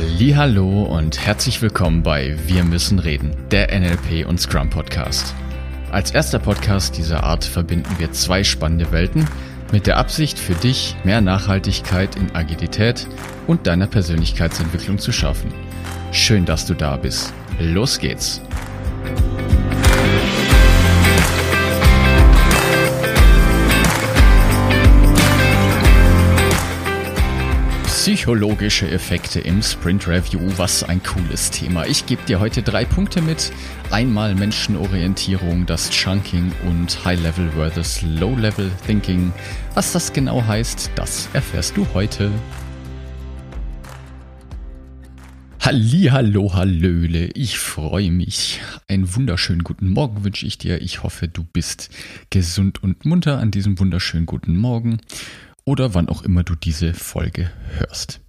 Hallo und herzlich willkommen bei Wir müssen reden, der NLP und Scrum Podcast. Als erster Podcast dieser Art verbinden wir zwei spannende Welten mit der Absicht für dich mehr Nachhaltigkeit in Agilität und deiner Persönlichkeitsentwicklung zu schaffen. Schön, dass du da bist. Los geht's. Psychologische Effekte im Sprint Review, was ein cooles Thema. Ich gebe dir heute drei Punkte mit. Einmal Menschenorientierung, das Chunking und High-Level versus Low-Level Thinking. Was das genau heißt, das erfährst du heute. Halli, hallo, hallöle, ich freue mich. Einen wunderschönen guten Morgen wünsche ich dir. Ich hoffe, du bist gesund und munter an diesem wunderschönen guten Morgen oder wann auch immer du diese Folge hörst.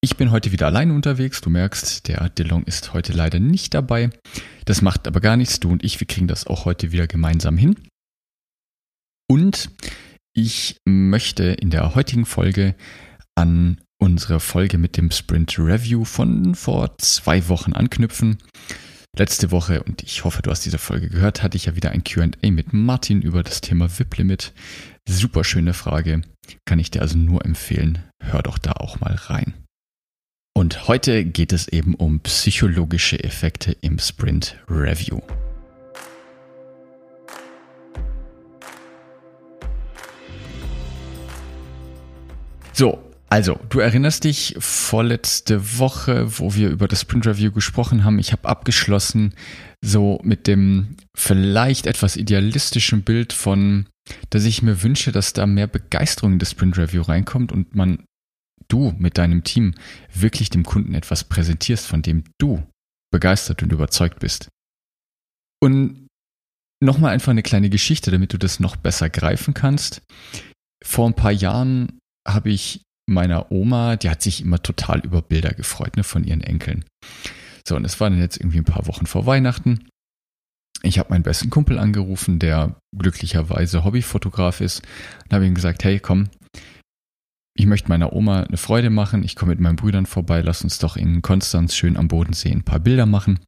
Ich bin heute wieder allein unterwegs. Du merkst, der DeLong ist heute leider nicht dabei. Das macht aber gar nichts. Du und ich, wir kriegen das auch heute wieder gemeinsam hin. Und ich möchte in der heutigen Folge an unsere Folge mit dem Sprint Review von vor zwei Wochen anknüpfen. Letzte Woche, und ich hoffe, du hast diese Folge gehört, hatte ich ja wieder ein QA mit Martin über das Thema VIP-Limit. Super schöne Frage. Kann ich dir also nur empfehlen. Hör doch da auch mal rein. Und heute geht es eben um psychologische Effekte im Sprint Review. So, also, du erinnerst dich vorletzte Woche, wo wir über das Sprint Review gesprochen haben. Ich habe abgeschlossen so mit dem vielleicht etwas idealistischen Bild von, dass ich mir wünsche, dass da mehr Begeisterung in das Sprint Review reinkommt und man, du mit deinem Team wirklich dem Kunden etwas präsentierst, von dem du begeistert und überzeugt bist. Und nochmal einfach eine kleine Geschichte, damit du das noch besser greifen kannst. Vor ein paar Jahren habe ich meiner Oma, die hat sich immer total über Bilder gefreut, ne, von ihren Enkeln. So, und es war dann jetzt irgendwie ein paar Wochen vor Weihnachten. Ich habe meinen besten Kumpel angerufen, der glücklicherweise Hobbyfotograf ist, und habe ihm gesagt, hey, komm, ich möchte meiner Oma eine Freude machen, ich komme mit meinen Brüdern vorbei, lass uns doch in Konstanz schön am Bodensee ein paar Bilder machen,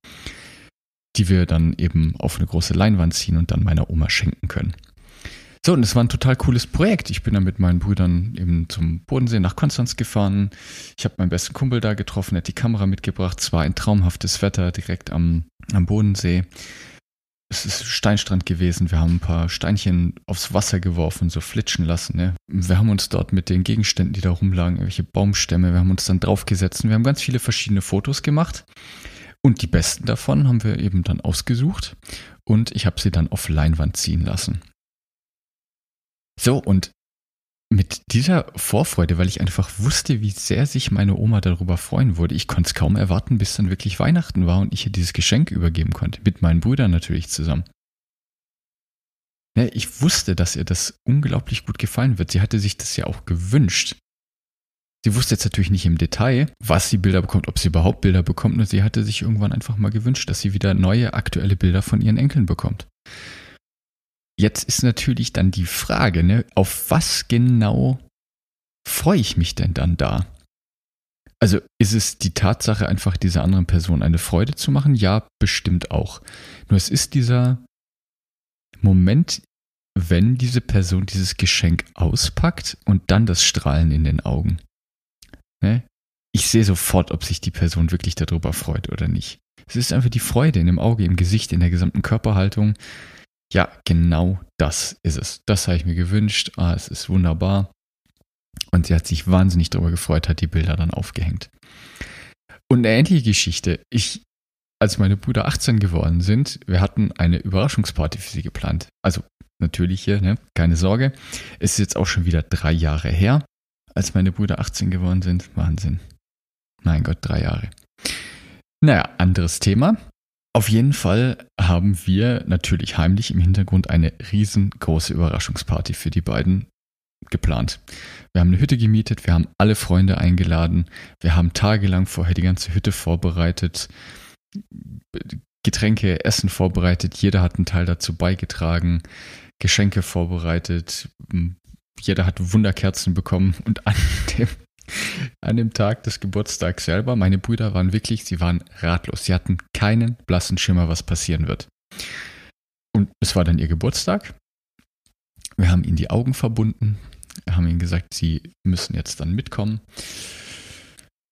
die wir dann eben auf eine große Leinwand ziehen und dann meiner Oma schenken können. So, und es war ein total cooles Projekt. Ich bin dann mit meinen Brüdern eben zum Bodensee nach Konstanz gefahren. Ich habe meinen besten Kumpel da getroffen, hat die Kamera mitgebracht. Es war ein traumhaftes Wetter direkt am, am Bodensee. Es ist Steinstrand gewesen. Wir haben ein paar Steinchen aufs Wasser geworfen, so flitschen lassen. Ne? Wir haben uns dort mit den Gegenständen, die da rumlagen, irgendwelche Baumstämme, wir haben uns dann draufgesetzt wir haben ganz viele verschiedene Fotos gemacht. Und die besten davon haben wir eben dann ausgesucht und ich habe sie dann auf Leinwand ziehen lassen. So, und mit dieser Vorfreude, weil ich einfach wusste, wie sehr sich meine Oma darüber freuen würde, ich konnte es kaum erwarten, bis dann wirklich Weihnachten war und ich ihr dieses Geschenk übergeben konnte. Mit meinen Brüdern natürlich zusammen. Ich wusste, dass ihr das unglaublich gut gefallen wird. Sie hatte sich das ja auch gewünscht. Sie wusste jetzt natürlich nicht im Detail, was sie Bilder bekommt, ob sie überhaupt Bilder bekommt, nur sie hatte sich irgendwann einfach mal gewünscht, dass sie wieder neue, aktuelle Bilder von ihren Enkeln bekommt. Jetzt ist natürlich dann die Frage, ne, auf was genau freue ich mich denn dann da? Also ist es die Tatsache, einfach dieser anderen Person eine Freude zu machen? Ja, bestimmt auch. Nur es ist dieser Moment, wenn diese Person dieses Geschenk auspackt und dann das Strahlen in den Augen. Ne? Ich sehe sofort, ob sich die Person wirklich darüber freut oder nicht. Es ist einfach die Freude in dem Auge, im Gesicht, in der gesamten Körperhaltung. Ja, genau das ist es. Das habe ich mir gewünscht. Ah, es ist wunderbar. Und sie hat sich wahnsinnig darüber gefreut, hat die Bilder dann aufgehängt. Und eine ähnliche Geschichte. Ich, als meine Brüder 18 geworden sind, wir hatten eine Überraschungsparty für sie geplant. Also natürlich hier, ne? keine Sorge. Es ist jetzt auch schon wieder drei Jahre her, als meine Brüder 18 geworden sind. Wahnsinn. Mein Gott, drei Jahre. Naja, anderes Thema. Auf jeden Fall haben wir natürlich heimlich im Hintergrund eine riesengroße Überraschungsparty für die beiden geplant. Wir haben eine Hütte gemietet, wir haben alle Freunde eingeladen, wir haben tagelang vorher die ganze Hütte vorbereitet, Getränke, Essen vorbereitet, jeder hat einen Teil dazu beigetragen, Geschenke vorbereitet, jeder hat Wunderkerzen bekommen und an dem an dem Tag des Geburtstags selber, meine Brüder waren wirklich, sie waren ratlos. Sie hatten keinen blassen Schimmer, was passieren wird. Und es war dann ihr Geburtstag. Wir haben ihnen die Augen verbunden, haben ihnen gesagt, sie müssen jetzt dann mitkommen.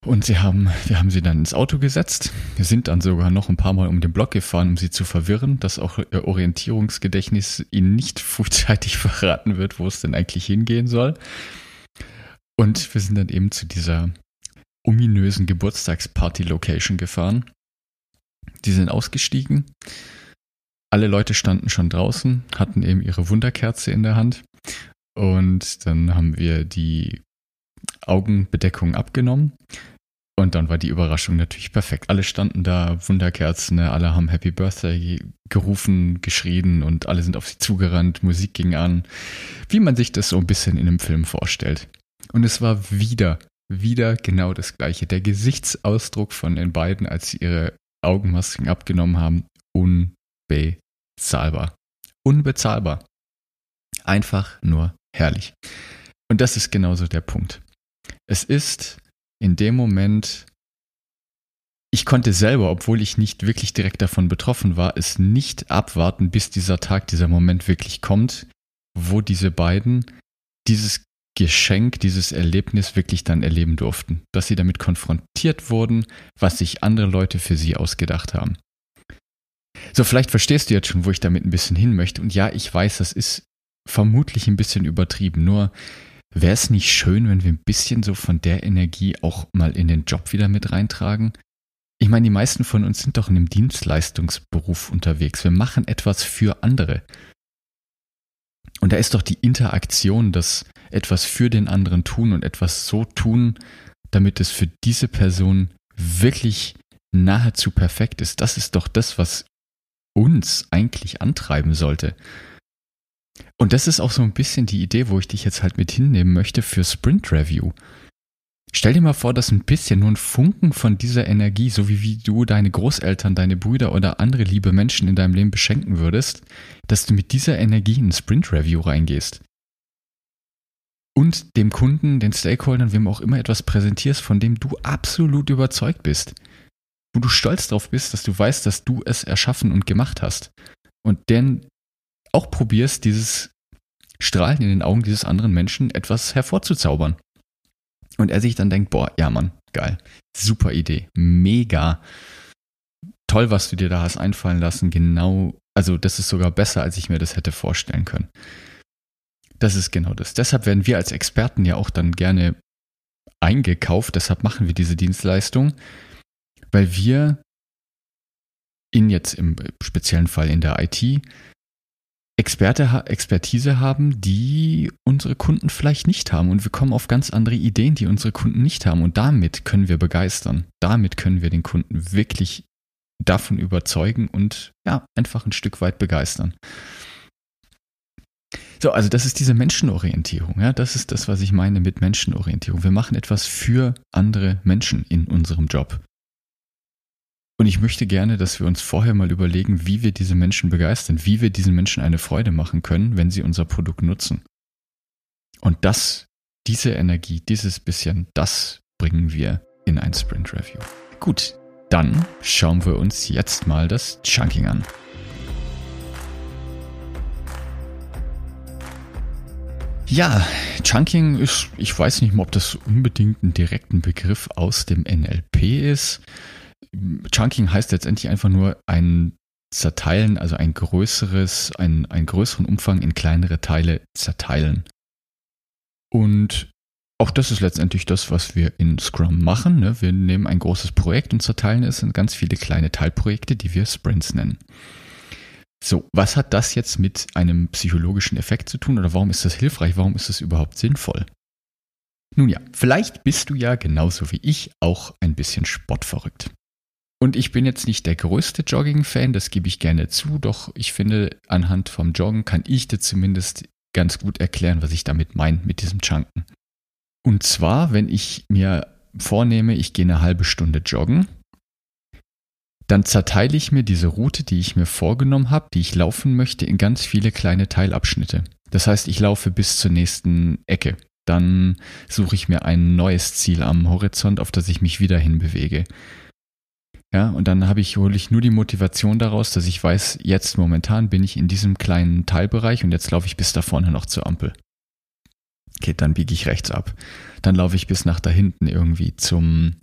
Und sie haben, wir haben sie dann ins Auto gesetzt. Wir sind dann sogar noch ein paar Mal um den Block gefahren, um sie zu verwirren, dass auch ihr Orientierungsgedächtnis ihnen nicht frühzeitig verraten wird, wo es denn eigentlich hingehen soll. Und wir sind dann eben zu dieser ominösen Geburtstagsparty-Location gefahren. Die sind ausgestiegen. Alle Leute standen schon draußen, hatten eben ihre Wunderkerze in der Hand. Und dann haben wir die Augenbedeckung abgenommen. Und dann war die Überraschung natürlich perfekt. Alle standen da, Wunderkerzen, ne? alle haben Happy Birthday gerufen, geschrien und alle sind auf sie zugerannt, Musik ging an, wie man sich das so ein bisschen in einem Film vorstellt. Und es war wieder, wieder genau das gleiche. Der Gesichtsausdruck von den beiden, als sie ihre Augenmasken abgenommen haben, unbezahlbar. Unbezahlbar. Einfach nur herrlich. Und das ist genauso der Punkt. Es ist in dem Moment, ich konnte selber, obwohl ich nicht wirklich direkt davon betroffen war, es nicht abwarten, bis dieser Tag, dieser Moment wirklich kommt, wo diese beiden dieses Geschenk, dieses Erlebnis wirklich dann erleben durften. Dass sie damit konfrontiert wurden, was sich andere Leute für sie ausgedacht haben. So, vielleicht verstehst du jetzt schon, wo ich damit ein bisschen hin möchte. Und ja, ich weiß, das ist vermutlich ein bisschen übertrieben. Nur Wäre es nicht schön, wenn wir ein bisschen so von der Energie auch mal in den Job wieder mit reintragen? Ich meine, die meisten von uns sind doch in einem Dienstleistungsberuf unterwegs. Wir machen etwas für andere. Und da ist doch die Interaktion, das etwas für den anderen tun und etwas so tun, damit es für diese Person wirklich nahezu perfekt ist. Das ist doch das, was uns eigentlich antreiben sollte. Und das ist auch so ein bisschen die Idee, wo ich dich jetzt halt mit hinnehmen möchte für Sprint Review. Stell dir mal vor, dass ein bisschen, nur ein Funken von dieser Energie, so wie, wie du deine Großeltern, deine Brüder oder andere liebe Menschen in deinem Leben beschenken würdest, dass du mit dieser Energie in ein Sprint Review reingehst. Und dem Kunden, den Stakeholdern, wem auch immer etwas präsentierst, von dem du absolut überzeugt bist. Wo du stolz drauf bist, dass du weißt, dass du es erschaffen und gemacht hast. Und denn auch probierst, dieses Strahlen in den Augen dieses anderen Menschen etwas hervorzuzaubern. Und er sich dann denkt, boah, ja Mann, geil, super Idee, mega, toll, was du dir da hast einfallen lassen, genau, also das ist sogar besser, als ich mir das hätte vorstellen können. Das ist genau das. Deshalb werden wir als Experten ja auch dann gerne eingekauft, deshalb machen wir diese Dienstleistung, weil wir in jetzt im speziellen Fall in der IT Experte, Expertise haben, die unsere Kunden vielleicht nicht haben. Und wir kommen auf ganz andere Ideen, die unsere Kunden nicht haben. Und damit können wir begeistern. Damit können wir den Kunden wirklich davon überzeugen und ja, einfach ein Stück weit begeistern. So, also das ist diese Menschenorientierung. Ja, das ist das, was ich meine mit Menschenorientierung. Wir machen etwas für andere Menschen in unserem Job. Und ich möchte gerne, dass wir uns vorher mal überlegen, wie wir diese Menschen begeistern, wie wir diesen Menschen eine Freude machen können, wenn sie unser Produkt nutzen. Und das, diese Energie, dieses bisschen, das bringen wir in ein Sprint Review. Gut, dann schauen wir uns jetzt mal das Chunking an. Ja, Chunking ist, ich weiß nicht mal, ob das unbedingt ein direkten Begriff aus dem NLP ist. Chunking heißt letztendlich einfach nur ein Zerteilen, also ein größeres, ein, einen größeren Umfang in kleinere Teile zerteilen. Und auch das ist letztendlich das, was wir in Scrum machen. Ne? Wir nehmen ein großes Projekt und zerteilen es in ganz viele kleine Teilprojekte, die wir Sprints nennen. So, was hat das jetzt mit einem psychologischen Effekt zu tun oder warum ist das hilfreich? Warum ist das überhaupt sinnvoll? Nun ja, vielleicht bist du ja genauso wie ich auch ein bisschen spottverrückt. Und ich bin jetzt nicht der größte Jogging-Fan, das gebe ich gerne zu, doch ich finde, anhand vom Joggen kann ich dir zumindest ganz gut erklären, was ich damit meine, mit diesem Chunken. Und zwar, wenn ich mir vornehme, ich gehe eine halbe Stunde joggen, dann zerteile ich mir diese Route, die ich mir vorgenommen habe, die ich laufen möchte, in ganz viele kleine Teilabschnitte. Das heißt, ich laufe bis zur nächsten Ecke. dann suche ich mir ein neues Ziel am Horizont, auf das ich mich wieder hinbewege. Ja, und dann habe ich, hole ich nur die Motivation daraus, dass ich weiß, jetzt momentan bin ich in diesem kleinen Teilbereich und jetzt laufe ich bis da vorne noch zur Ampel. Okay, dann biege ich rechts ab. Dann laufe ich bis nach da hinten irgendwie zum,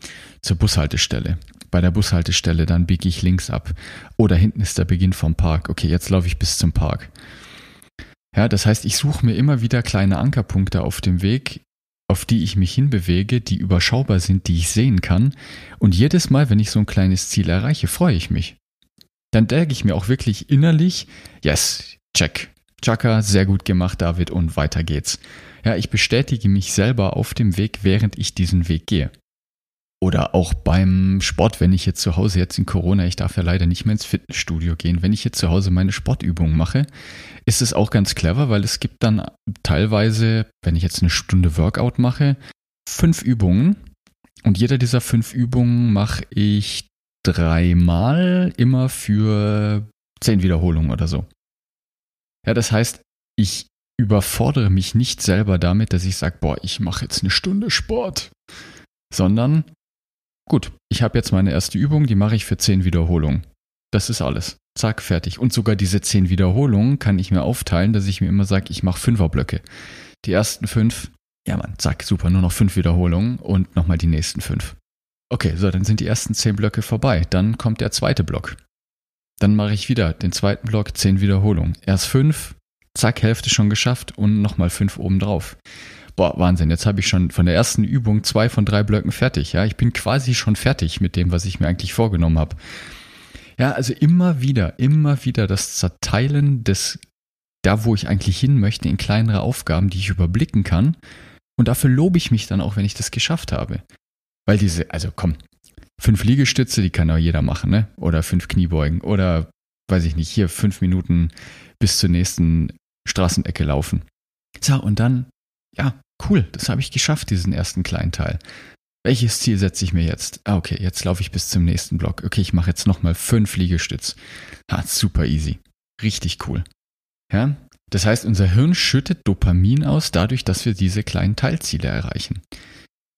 zur Bushaltestelle. Bei der Bushaltestelle, dann biege ich links ab. Oder hinten ist der Beginn vom Park. Okay, jetzt laufe ich bis zum Park. Ja, das heißt, ich suche mir immer wieder kleine Ankerpunkte auf dem Weg, auf die ich mich hinbewege, die überschaubar sind, die ich sehen kann. Und jedes Mal, wenn ich so ein kleines Ziel erreiche, freue ich mich. Dann denke ich mir auch wirklich innerlich, yes, check. Chaka, sehr gut gemacht, David, und weiter geht's. Ja, ich bestätige mich selber auf dem Weg, während ich diesen Weg gehe. Oder auch beim Sport, wenn ich jetzt zu Hause jetzt in Corona, ich darf ja leider nicht mehr ins Fitnessstudio gehen, wenn ich jetzt zu Hause meine Sportübungen mache, ist es auch ganz clever, weil es gibt dann teilweise, wenn ich jetzt eine Stunde Workout mache, fünf Übungen und jeder dieser fünf Übungen mache ich dreimal immer für zehn Wiederholungen oder so. Ja, das heißt, ich überfordere mich nicht selber damit, dass ich sage, boah, ich mache jetzt eine Stunde Sport, sondern Gut, ich habe jetzt meine erste Übung, die mache ich für 10 Wiederholungen. Das ist alles. Zack, fertig. Und sogar diese 10 Wiederholungen kann ich mir aufteilen, dass ich mir immer sage, ich mache Fünferblöcke. Die ersten fünf, ja Mann, zack, super, nur noch fünf Wiederholungen und nochmal die nächsten fünf. Okay, so, dann sind die ersten 10 Blöcke vorbei. Dann kommt der zweite Block. Dann mache ich wieder den zweiten Block, 10 Wiederholungen. Erst fünf, zack, Hälfte schon geschafft und nochmal fünf obendrauf boah, Wahnsinn, jetzt habe ich schon von der ersten Übung zwei von drei Blöcken fertig. Ja, ich bin quasi schon fertig mit dem, was ich mir eigentlich vorgenommen habe. Ja, also immer wieder, immer wieder das Zerteilen des, da wo ich eigentlich hin möchte, in kleinere Aufgaben, die ich überblicken kann. Und dafür lobe ich mich dann auch, wenn ich das geschafft habe. Weil diese, also komm, fünf Liegestütze, die kann auch jeder machen, ne? Oder fünf Kniebeugen oder, weiß ich nicht, hier fünf Minuten bis zur nächsten Straßenecke laufen. So, und dann, ja, Cool, das habe ich geschafft, diesen ersten kleinen Teil. Welches Ziel setze ich mir jetzt? Ah, okay, jetzt laufe ich bis zum nächsten Block. Okay, ich mache jetzt nochmal fünf Liegestütz. Ha, super easy. Richtig cool. Ja, das heißt, unser Hirn schüttet Dopamin aus, dadurch, dass wir diese kleinen Teilziele erreichen.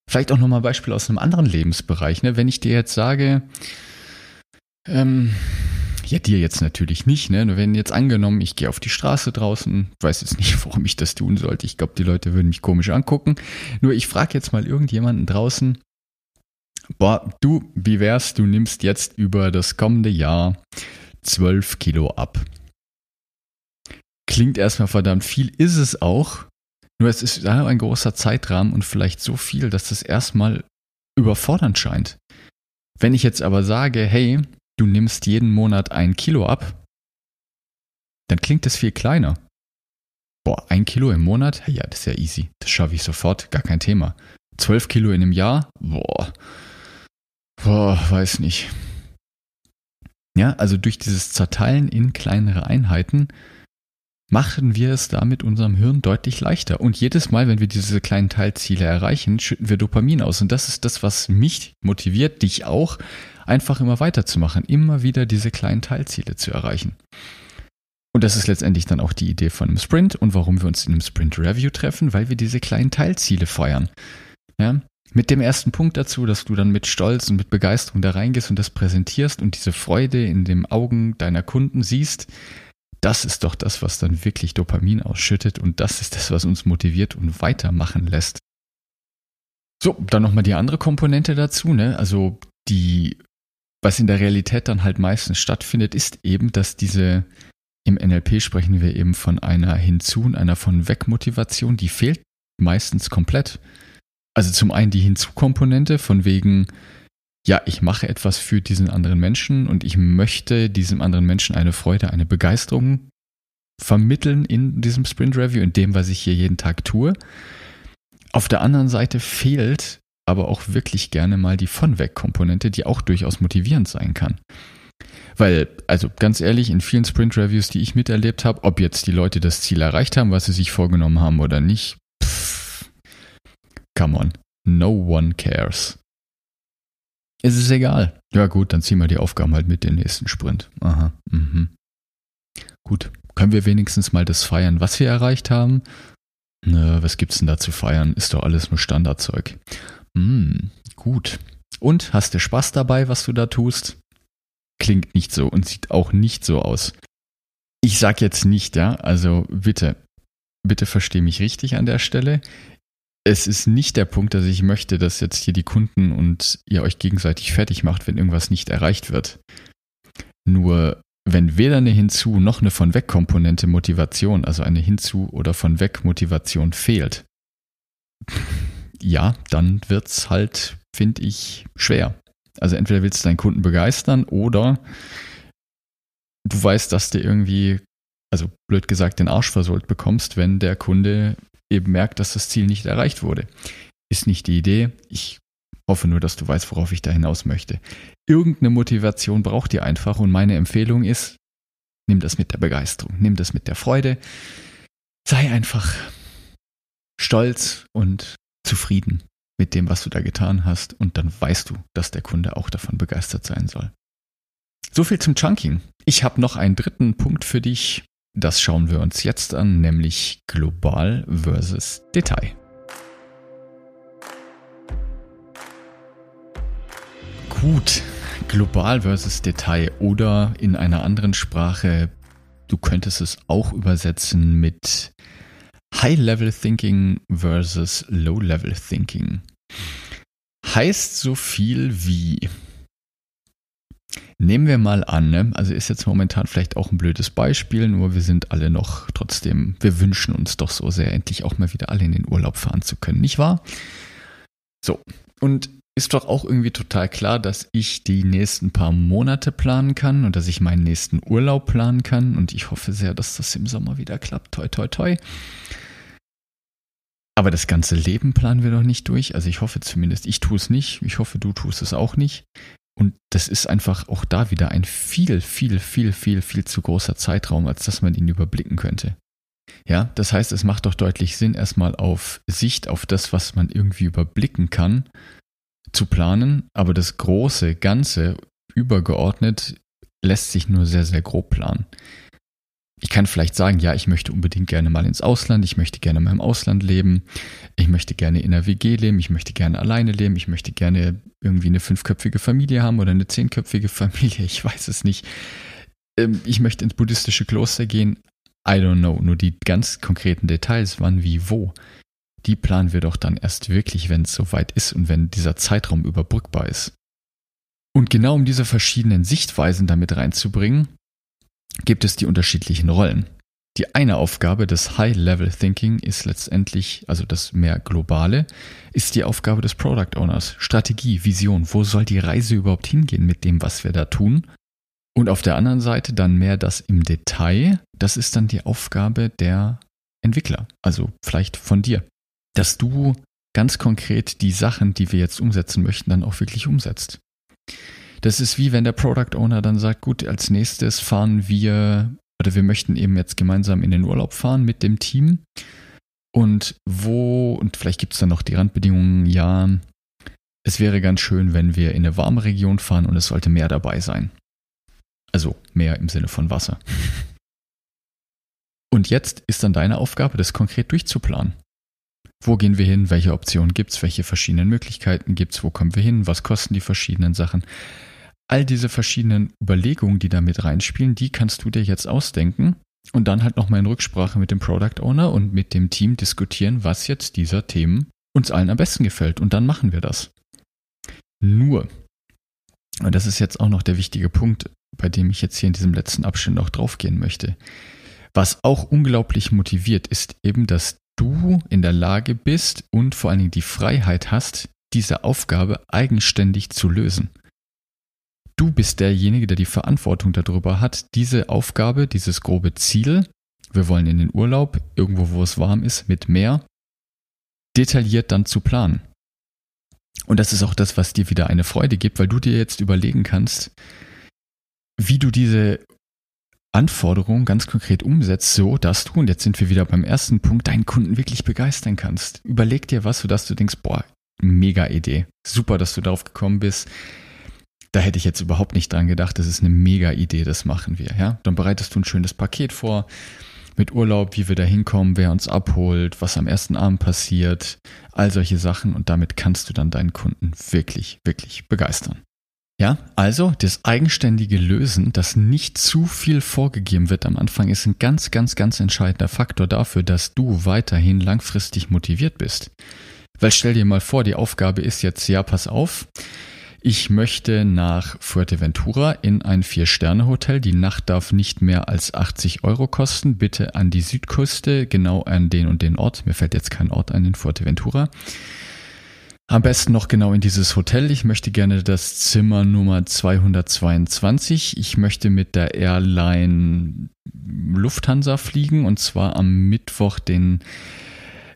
Vielleicht auch nochmal ein Beispiel aus einem anderen Lebensbereich. Ne? Wenn ich dir jetzt sage, ähm, ja, dir jetzt natürlich nicht, ne? Wenn jetzt angenommen, ich gehe auf die Straße draußen, weiß jetzt nicht, warum ich das tun sollte. Ich glaube, die Leute würden mich komisch angucken. Nur ich frage jetzt mal irgendjemanden draußen, boah, du, wie wär's, du nimmst jetzt über das kommende Jahr 12 Kilo ab. Klingt erstmal verdammt viel, ist es auch. Nur es ist ein großer Zeitrahmen und vielleicht so viel, dass das erstmal überfordernd scheint. Wenn ich jetzt aber sage, hey, du nimmst jeden Monat ein Kilo ab, dann klingt das viel kleiner. Boah, ein Kilo im Monat? Ja, das ist ja easy. Das schaffe ich sofort, gar kein Thema. Zwölf Kilo in einem Jahr? Boah. Boah, weiß nicht. Ja, also durch dieses Zerteilen in kleinere Einheiten machen wir es damit unserem Hirn deutlich leichter. Und jedes Mal, wenn wir diese kleinen Teilziele erreichen, schütten wir Dopamin aus. Und das ist das, was mich motiviert, dich auch, einfach immer weiterzumachen, immer wieder diese kleinen Teilziele zu erreichen. Und das ist letztendlich dann auch die Idee von einem Sprint und warum wir uns in einem Sprint Review treffen, weil wir diese kleinen Teilziele feiern. Ja? Mit dem ersten Punkt dazu, dass du dann mit Stolz und mit Begeisterung da reingehst und das präsentierst und diese Freude in den Augen deiner Kunden siehst, das ist doch das, was dann wirklich Dopamin ausschüttet und das ist das, was uns motiviert und weitermachen lässt. So, dann nochmal die andere Komponente dazu, ne? Also die was in der Realität dann halt meistens stattfindet, ist eben, dass diese, im NLP sprechen wir eben von einer Hinzu- und einer von Weg-Motivation, die fehlt meistens komplett. Also zum einen die Hinzu-Komponente von wegen, ja, ich mache etwas für diesen anderen Menschen und ich möchte diesem anderen Menschen eine Freude, eine Begeisterung vermitteln in diesem Sprint Review, in dem, was ich hier jeden Tag tue. Auf der anderen Seite fehlt aber auch wirklich gerne mal die von weg Komponente, die auch durchaus motivierend sein kann. Weil, also ganz ehrlich, in vielen Sprint-Reviews, die ich miterlebt habe, ob jetzt die Leute das Ziel erreicht haben, was sie sich vorgenommen haben oder nicht, pff, come on, no one cares. Es ist egal. Ja gut, dann ziehen wir die Aufgaben halt mit dem nächsten Sprint. Aha, mhm. Gut, können wir wenigstens mal das feiern, was wir erreicht haben? Na, was gibt's denn da zu feiern? Ist doch alles nur Standardzeug. Hm, gut. Und hast du Spaß dabei, was du da tust? Klingt nicht so und sieht auch nicht so aus. Ich sag jetzt nicht, ja, also bitte, bitte versteh mich richtig an der Stelle. Es ist nicht der Punkt, dass ich möchte, dass jetzt hier die Kunden und ihr euch gegenseitig fertig macht, wenn irgendwas nicht erreicht wird. Nur wenn weder eine Hinzu noch eine von weg Komponente Motivation, also eine Hinzu oder von weg Motivation fehlt, ja, dann wird's halt, finde ich, schwer. Also entweder willst du deinen Kunden begeistern oder du weißt, dass du irgendwie, also blöd gesagt, den Arsch versohlt bekommst, wenn der Kunde eben merkt, dass das Ziel nicht erreicht wurde. Ist nicht die Idee. Ich hoffe nur, dass du weißt, worauf ich da hinaus möchte. Irgendeine Motivation braucht ihr einfach und meine Empfehlung ist, nimm das mit der Begeisterung, nimm das mit der Freude. Sei einfach stolz und zufrieden mit dem, was du da getan hast und dann weißt du, dass der Kunde auch davon begeistert sein soll. So viel zum Chunking. Ich habe noch einen dritten Punkt für dich. Das schauen wir uns jetzt an, nämlich global versus Detail. Gut, global versus Detail oder in einer anderen Sprache, du könntest es auch übersetzen mit High-Level Thinking versus Low-Level Thinking. Heißt so viel wie Nehmen wir mal an, ne? also ist jetzt momentan vielleicht auch ein blödes Beispiel, nur wir sind alle noch trotzdem, wir wünschen uns doch so sehr, endlich auch mal wieder alle in den Urlaub fahren zu können, nicht wahr? So, und ist doch auch irgendwie total klar, dass ich die nächsten paar Monate planen kann und dass ich meinen nächsten Urlaub planen kann und ich hoffe sehr, dass das im Sommer wieder klappt. Toi, toi, toi. Aber das ganze Leben planen wir doch nicht durch. Also ich hoffe zumindest, ich tue es nicht. Ich hoffe, du tust es auch nicht. Und das ist einfach auch da wieder ein viel, viel, viel, viel, viel zu großer Zeitraum, als dass man ihn überblicken könnte. Ja, das heißt, es macht doch deutlich Sinn, erstmal auf Sicht auf das, was man irgendwie überblicken kann, zu planen, aber das große Ganze übergeordnet lässt sich nur sehr, sehr grob planen. Ich kann vielleicht sagen, ja, ich möchte unbedingt gerne mal ins Ausland, ich möchte gerne mal im Ausland leben, ich möchte gerne in einer WG leben, ich möchte gerne alleine leben, ich möchte gerne irgendwie eine fünfköpfige Familie haben oder eine zehnköpfige Familie, ich weiß es nicht. Ähm, ich möchte ins buddhistische Kloster gehen, I don't know. Nur die ganz konkreten Details, wann, wie, wo, die planen wir doch dann erst wirklich, wenn es soweit ist und wenn dieser Zeitraum überbrückbar ist. Und genau um diese verschiedenen Sichtweisen damit reinzubringen, gibt es die unterschiedlichen Rollen. Die eine Aufgabe des High-Level-Thinking ist letztendlich, also das mehr globale, ist die Aufgabe des Product Owners. Strategie, Vision, wo soll die Reise überhaupt hingehen mit dem, was wir da tun? Und auf der anderen Seite dann mehr das im Detail, das ist dann die Aufgabe der Entwickler, also vielleicht von dir, dass du ganz konkret die Sachen, die wir jetzt umsetzen möchten, dann auch wirklich umsetzt. Das ist wie wenn der Product Owner dann sagt, gut, als nächstes fahren wir oder wir möchten eben jetzt gemeinsam in den Urlaub fahren mit dem Team. Und wo, und vielleicht gibt es dann noch die Randbedingungen, ja, es wäre ganz schön, wenn wir in eine warme Region fahren und es sollte mehr dabei sein. Also mehr im Sinne von Wasser. Und jetzt ist dann deine Aufgabe, das konkret durchzuplanen. Wo gehen wir hin? Welche Optionen gibt es? Welche verschiedenen Möglichkeiten gibt es? Wo kommen wir hin? Was kosten die verschiedenen Sachen? All diese verschiedenen Überlegungen, die da mit reinspielen, die kannst du dir jetzt ausdenken und dann halt nochmal in Rücksprache mit dem Product Owner und mit dem Team diskutieren, was jetzt dieser Themen uns allen am besten gefällt. Und dann machen wir das. Nur, und das ist jetzt auch noch der wichtige Punkt, bei dem ich jetzt hier in diesem letzten Abschnitt noch draufgehen möchte. Was auch unglaublich motiviert, ist eben, dass du in der Lage bist und vor allen Dingen die Freiheit hast, diese Aufgabe eigenständig zu lösen. Du bist derjenige, der die Verantwortung darüber hat, diese Aufgabe, dieses grobe Ziel, wir wollen in den Urlaub, irgendwo wo es warm ist, mit Meer, detailliert dann zu planen. Und das ist auch das, was dir wieder eine Freude gibt, weil du dir jetzt überlegen kannst, wie du diese Anforderung ganz konkret umsetzt, so dass du, und jetzt sind wir wieder beim ersten Punkt, deinen Kunden wirklich begeistern kannst. Überleg dir was, sodass du denkst, boah, mega Idee. Super, dass du darauf gekommen bist da hätte ich jetzt überhaupt nicht dran gedacht, das ist eine mega Idee, das machen wir, ja. Dann bereitest du ein schönes Paket vor, mit Urlaub, wie wir da hinkommen, wer uns abholt, was am ersten Abend passiert, all solche Sachen und damit kannst du dann deinen Kunden wirklich, wirklich begeistern. Ja, also das eigenständige Lösen, das nicht zu viel vorgegeben wird am Anfang, ist ein ganz, ganz, ganz entscheidender Faktor dafür, dass du weiterhin langfristig motiviert bist. Weil stell dir mal vor, die Aufgabe ist jetzt, ja, pass auf, ich möchte nach Fuerteventura in ein Vier-Sterne-Hotel. Die Nacht darf nicht mehr als 80 Euro kosten. Bitte an die Südküste, genau an den und den Ort. Mir fällt jetzt kein Ort ein in Fuerteventura. Am besten noch genau in dieses Hotel. Ich möchte gerne das Zimmer Nummer 222. Ich möchte mit der Airline Lufthansa fliegen und zwar am Mittwoch, den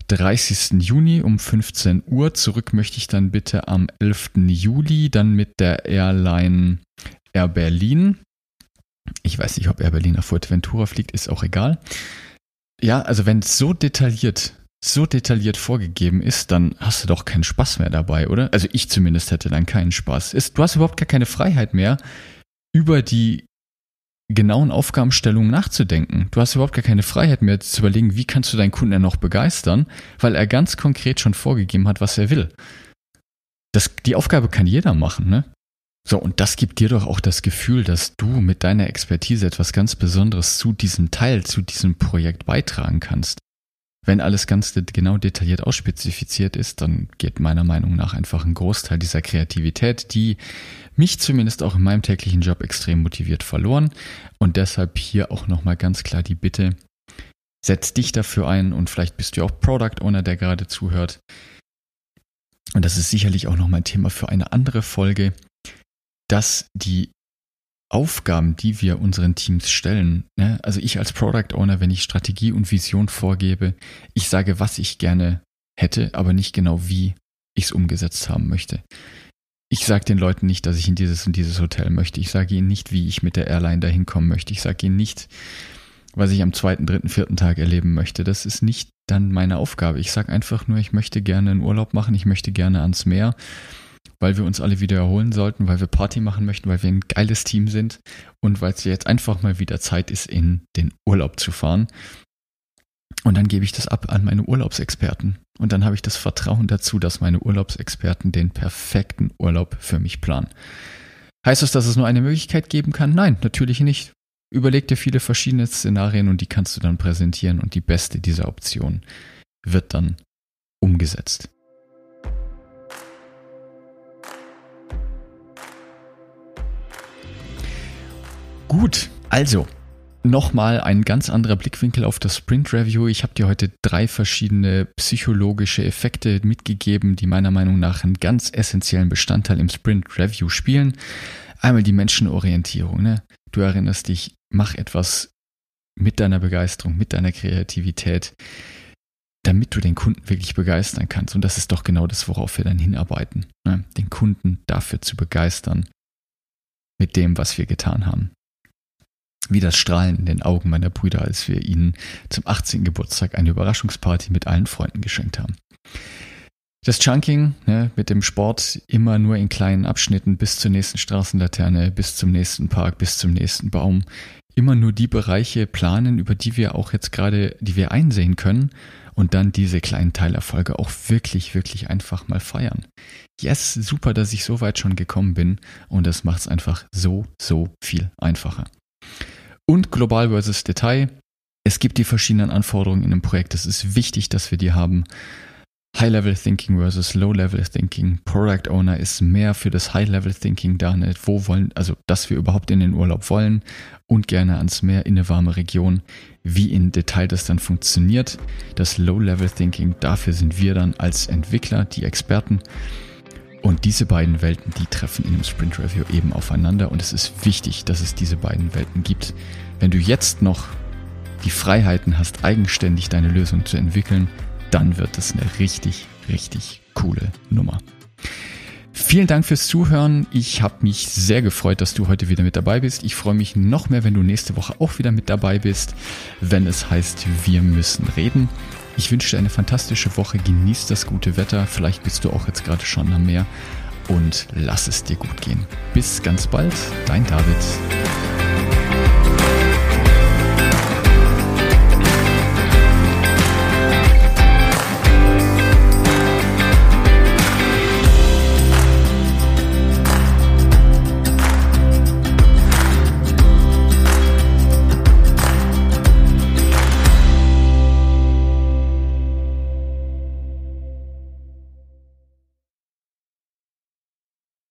30. Juni um 15 Uhr. Zurück möchte ich dann bitte am 11. Juli, dann mit der Airline Air Berlin. Ich weiß nicht, ob Air Berlin nach Fuerteventura fliegt, ist auch egal. Ja, also wenn es so detailliert so detailliert vorgegeben ist, dann hast du doch keinen Spaß mehr dabei, oder? Also ich zumindest hätte dann keinen Spaß. Ist, du hast überhaupt gar keine Freiheit mehr, über die genauen Aufgabenstellungen nachzudenken. Du hast überhaupt gar keine Freiheit mehr zu überlegen, wie kannst du deinen Kunden noch begeistern, weil er ganz konkret schon vorgegeben hat, was er will. Das, die Aufgabe kann jeder machen, ne? So, und das gibt dir doch auch das Gefühl, dass du mit deiner Expertise etwas ganz Besonderes zu diesem Teil, zu diesem Projekt beitragen kannst. Wenn alles ganz genau detailliert ausspezifiziert ist, dann geht meiner Meinung nach einfach ein Großteil dieser Kreativität, die mich zumindest auch in meinem täglichen Job extrem motiviert verloren. Und deshalb hier auch nochmal ganz klar die Bitte, setz dich dafür ein und vielleicht bist du auch Product Owner, der gerade zuhört. Und das ist sicherlich auch nochmal ein Thema für eine andere Folge, dass die Aufgaben, die wir unseren Teams stellen, ne? also ich als Product Owner, wenn ich Strategie und Vision vorgebe, ich sage, was ich gerne hätte, aber nicht genau, wie ich es umgesetzt haben möchte. Ich sage den Leuten nicht, dass ich in dieses und dieses Hotel möchte. Ich sage ihnen nicht, wie ich mit der Airline dahin kommen möchte. Ich sage ihnen nicht, was ich am zweiten, dritten, vierten Tag erleben möchte. Das ist nicht dann meine Aufgabe. Ich sage einfach nur, ich möchte gerne einen Urlaub machen, ich möchte gerne ans Meer weil wir uns alle wieder erholen sollten, weil wir Party machen möchten, weil wir ein geiles Team sind und weil es jetzt einfach mal wieder Zeit ist, in den Urlaub zu fahren. Und dann gebe ich das ab an meine Urlaubsexperten. Und dann habe ich das Vertrauen dazu, dass meine Urlaubsexperten den perfekten Urlaub für mich planen. Heißt das, dass es nur eine Möglichkeit geben kann? Nein, natürlich nicht. Überleg dir viele verschiedene Szenarien und die kannst du dann präsentieren und die beste dieser Optionen wird dann umgesetzt. Gut, also nochmal ein ganz anderer Blickwinkel auf das Sprint Review. Ich habe dir heute drei verschiedene psychologische Effekte mitgegeben, die meiner Meinung nach einen ganz essentiellen Bestandteil im Sprint Review spielen. Einmal die Menschenorientierung. Ne? Du erinnerst dich, mach etwas mit deiner Begeisterung, mit deiner Kreativität, damit du den Kunden wirklich begeistern kannst. Und das ist doch genau das, worauf wir dann hinarbeiten. Ne? Den Kunden dafür zu begeistern mit dem, was wir getan haben wie das Strahlen in den Augen meiner Brüder, als wir ihnen zum 18. Geburtstag eine Überraschungsparty mit allen Freunden geschenkt haben. Das Chunking ne, mit dem Sport immer nur in kleinen Abschnitten bis zur nächsten Straßenlaterne, bis zum nächsten Park, bis zum nächsten Baum. Immer nur die Bereiche planen, über die wir auch jetzt gerade, die wir einsehen können und dann diese kleinen Teilerfolge auch wirklich, wirklich einfach mal feiern. Yes, super, dass ich so weit schon gekommen bin und das macht es einfach so, so viel einfacher. Und global versus Detail. Es gibt die verschiedenen Anforderungen in einem Projekt. Es ist wichtig, dass wir die haben. High-Level Thinking versus Low-Level Thinking. Product Owner ist mehr für das High-Level Thinking da, nicht? wo wollen, also dass wir überhaupt in den Urlaub wollen und gerne ans Meer in eine warme Region. Wie in Detail das dann funktioniert. Das Low-Level Thinking, dafür sind wir dann als Entwickler, die Experten. Und diese beiden Welten, die treffen in einem Sprint Review eben aufeinander und es ist wichtig, dass es diese beiden Welten gibt. Wenn du jetzt noch die Freiheiten hast, eigenständig deine Lösung zu entwickeln, dann wird es eine richtig, richtig coole Nummer. Vielen Dank fürs Zuhören. Ich habe mich sehr gefreut, dass du heute wieder mit dabei bist. Ich freue mich noch mehr, wenn du nächste Woche auch wieder mit dabei bist, wenn es heißt, wir müssen reden. Ich wünsche dir eine fantastische Woche, genieß das gute Wetter, vielleicht bist du auch jetzt gerade schon am Meer und lass es dir gut gehen. Bis ganz bald, dein David.